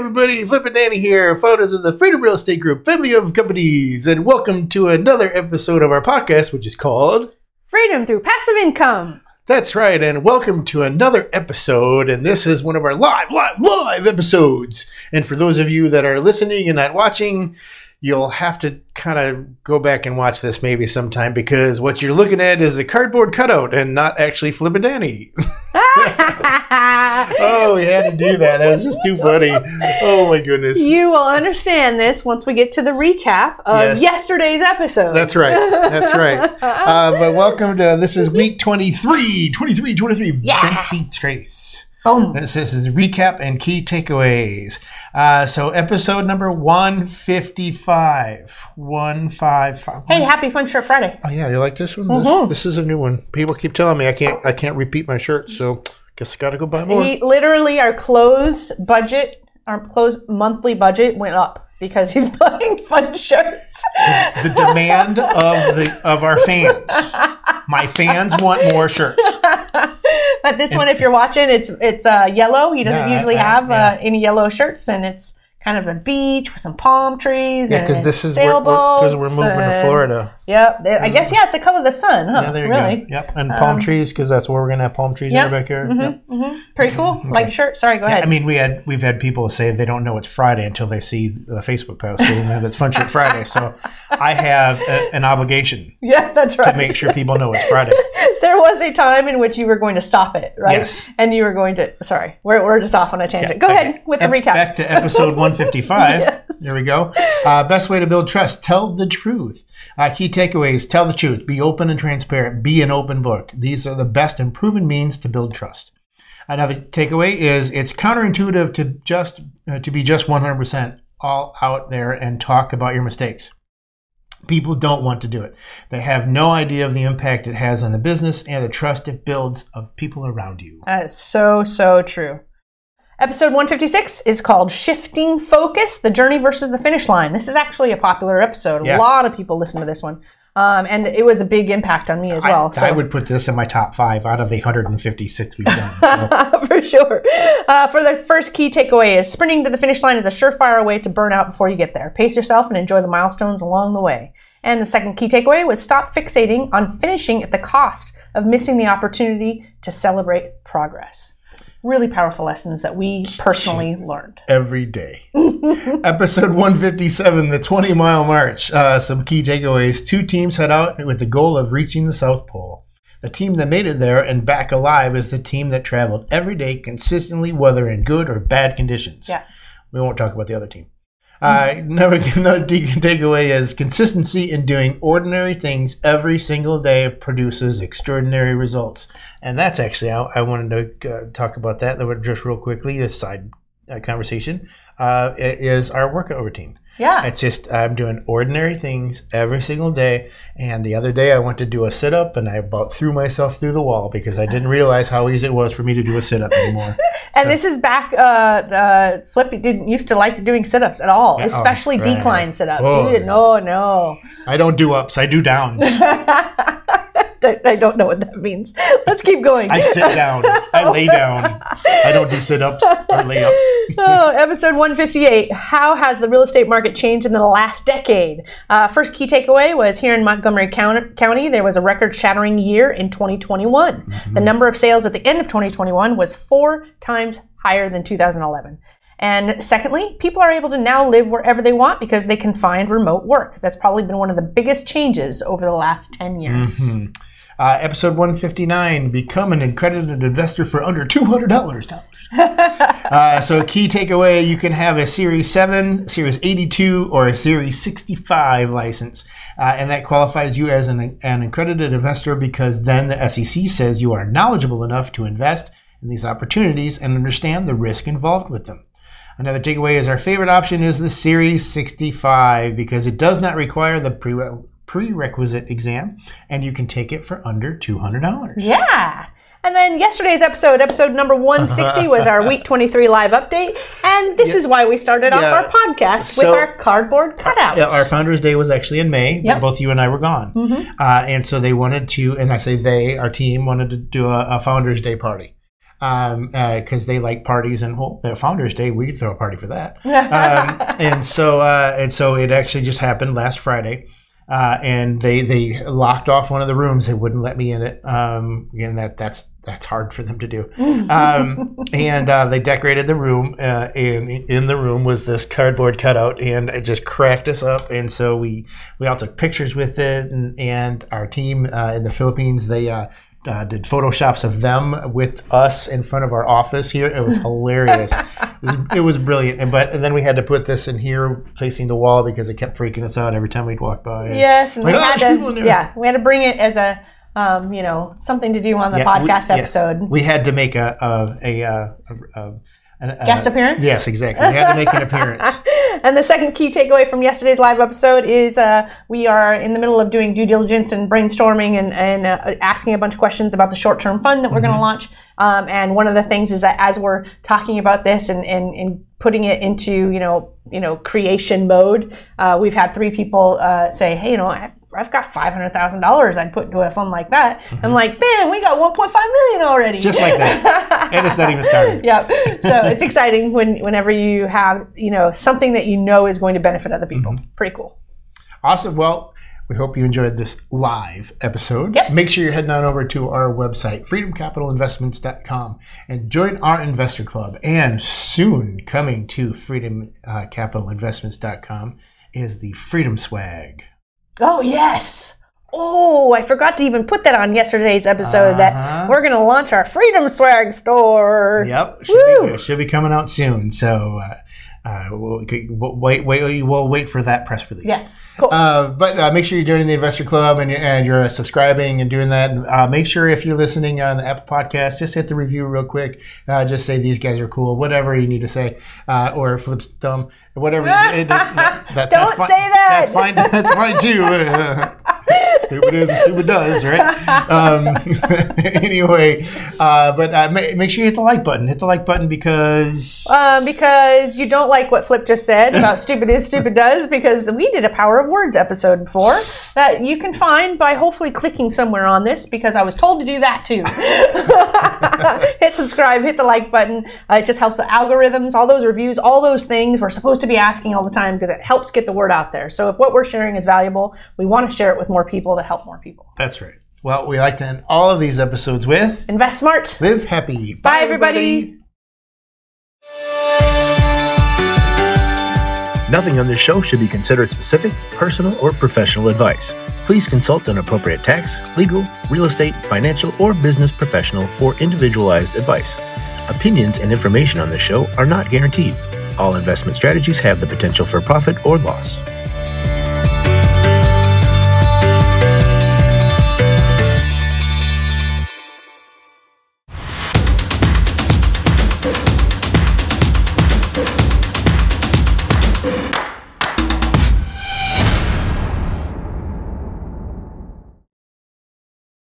everybody, Flip and Dani here, founders of the Freedom Real Estate Group, family of companies, and welcome to another episode of our podcast, which is called Freedom through passive income. That's right, and welcome to another episode. And this is one of our live, live, live episodes. And for those of you that are listening and not watching, you'll have to kind of go back and watch this maybe sometime because what you're looking at is a cardboard cutout and not actually Flip and Dani. oh, we had to do that. That was just too funny. Oh my goodness. you will understand this once we get to the recap of Yes. yesterday's episode. That's right. That's right. Uh, but welcome to this is week 23, 23, 23. Yeah. Venti Trace. Boom. This, this is recap and key takeaways. Uh, so episode number 155. 155. Hey, happy Fun Shirt Friday. Oh yeah, you like this one? Mhm. This, this is a new one. People keep telling me I can't I can't repeat my shirt, so guess I gotta go buy more. He literally our clothes budget, our clothes monthly budget went up because he's buying fun shirts. the demand of the of our fans. My fans want more shirts. But this one, if you're watching, it's it's uh, yellow. He doesn't Yeah, usually I- I- have yeah. uh, any yellow shirts, and it's kind of a beach with some palm trees. Yeah, because this is because we're, because we're moving to Florida. Yep. I guess yeah, it's a color of the sun, huh? Yeah, there you really? go. Yep, and palm trees because that's where we're gonna have palm trees Yep. in our backyard. Yep. Pretty cool. Like shirt. Sorry, go ahead. I mean, we had we've had people say they don't know it's Friday until they see the Facebook post saying that it's Fun Shirt Friday. So I have a, an obligation yeah, that's right. to make sure people know it's Friday. there was a time in which you were going to stop it, right? Yes. And you were going to. Sorry, we're, we're just off on a tangent. Go Okay. ahead with the recap. Back to episode 155. Yes. There we go. Uh, best way to build trust: tell the truth. Uh, key takeaways: tell the truth. Be open and transparent. Be an open book. These are the best and proven means to build trust. Another takeaway is it's counterintuitive to just uh, to be just 100% all out there and talk about your mistakes. People don't want to do it. They have no idea of the impact it has on the business and the trust it builds of people around you. That is so, so true. Episode 156 is called Shifting Focus The Journey versus the Finish Line. This is actually a popular episode. Yeah. A lot of people listen to this one. Um, and it was a big impact on me as well. I, I would put this in my top five out of the 156 we've done. So. for sure. Uh, for the first key takeaway is sprinting to the finish line is a surefire way to burn out before you get there. Pace yourself and enjoy the milestones along the way. And the second key takeaway was stop fixating on finishing at the cost of missing the opportunity to celebrate progress. Really powerful lessons that we personally learned. every day. Episode 157, the 20 mile march. Uh, some key takeaways. Two teams head out with the goal of reaching the South Pole. The team that made it there and back alive is the team that traveled every day consistently, whether in good or bad conditions. Yeah. We won't talk about the other team. Uh, another, another t- takeaway is consistency in doing ordinary things every single day produces extraordinary results. And that's actually, I, I wanted to uh, talk about that just real quickly, a side uh, conversation, uh, is our workout routine. Yeah. It's just I'm doing ordinary things every single day. And the other day I went to do a sit up and I about threw myself through the wall because I didn't realize how easy it was for me to do a sit up anymore. And this is back. Uh, uh, Flippy didn't used to like doing sit-ups at all, Yeah, oh, especially right. decline sit-ups. Oh, you didn't. No, no. I don't do ups, I do downs. I I don't know what that means. Let's keep going. I sit down, I lay down. I don't do sit ups or lay ups. oh, episode 158. How has the real estate market changed in the last decade? Uh, first key takeaway was here in Montgomery County, County there was a record shattering year in 2021. The number of sales at the end of 2021 was four times higher than 2011. And secondly, people are able to now live wherever they want because they can find remote work. That's probably been one of the biggest changes over the last 10 years. Uh, episode 159 Become an accredited investor for under $200. uh, so, a key takeaway you can have a Series 7, Series 82, or a Series 65 license. Uh, and that qualifies you as an, an accredited investor because then the SEC says you are knowledgeable enough to invest in these opportunities and understand the risk involved with them. Another takeaway is our favorite option is the Series 65 because it does not require the pre- prerequisite exam and you can take it for under $200. Yeah. And then yesterday's episode, episode number 160, was our week 23 live update. And this is why we started off Yeah. our podcast So- with our cardboard cutouts. Yeah, our Founders Day was actually in May. Yep. Mm-hmm. Both you and I were gone. Uh, and so they wanted to, and I say they, our team, wanted to do a, a Founders Day party. because they like parties and well, their Founders Day, we could throw a party for that. um, and so uh, and so it actually just happened last Friday. Uh, and they they locked off one of the rooms. They wouldn't let me in it. Um, and that that's that's hard for them to do. Um, and uh, they decorated the room, uh, and in the room was this cardboard cutout, and it just cracked us up. And so we we all took pictures with it, and, and our team uh, in the Philippines they. Uh, did photoshops of them with us in front of our office here. It was hilarious. it, was, it was brilliant. And, but and then we had to put this in here facing the wall because it kept freaking us out every time we'd walk by. Yes, and Like, we "Oh, had there's people in to, yeah, we had to bring it as a, um, you know, something to do on the Yeah, we- podcast yeah. episode. We had to make a a a, a, a, a Guest appearance? Yes, exactly. We had to make an appearance. And the second key takeaway from yesterday's live episode is uh, we are in the middle of doing due diligence and brainstorming and, and uh, asking a bunch of questions about the short term fund that we're going to launch. Um, and one of the things is that as we're talking about this and, and, and putting it into you know you know creation mode, uh, we've had three people uh, say, hey, you know. I, I've got five hundred thousand dollars I'd put into a fund like that. I'm like, man, we got one point five million already. Just like that. and it's not even started. Yep. So it's exciting when whenever you have you know something that you know is going to benefit other people. Mm-hmm. Pretty cool. Awesome. Well, we hope you enjoyed this live episode. Yep. Make sure you're heading on over to our website, freedomcapitalinvestments.com, and join our investor club. And soon coming to freedomcapitalinvestments.com is the Freedom Swag. Oh yes. Oh, I forgot to even put that on yesterday's episode. Uh-huh. That we're going to launch our Freedom Swag store. Yep, should be Woo! good. should be coming out soon. So uh, uh, we'll, we'll wait, wait, we'll wait for that press release. Yes. Cool. Uh, but uh, make sure you're joining the investor club and, you're- and you're subscribing and doing that. Uh, make sure if you're listening on the Apple Podcast, just hit the review real quick. Uh, just say these guys are cool, whatever you need to say, uh, or Flip's dumb, whatever. it- it- that- that's Don't fine. say that. That's fine. That's fine too. stupid is, stupid does, right? Um, anyway, uh, but uh, ma- make sure you hit the like button. Hit the like button because um, because you don't like what Flip just said about stupid is, stupid does, because we did a Power of Words episode before that you can find by hopefully clicking somewhere on this because I was told to do that too. hit subscribe, hit the like button. Uh, it just helps the algorithms, all those reviews, all those things we're supposed to be asking all the time because it helps get the word out there. So if what we're sharing is valuable, we want to share it with more people to help more people. that's right. Well, we like to end all of these episodes with Invest smart. live happy. Bye, everybody. Nothing on this show should be considered specific, personal, or professional advice. Please consult an appropriate tax, legal, real estate, financial, or business professional for individualized advice. Opinions and information on this show are not guaranteed. All investment strategies have the potential for profit or loss.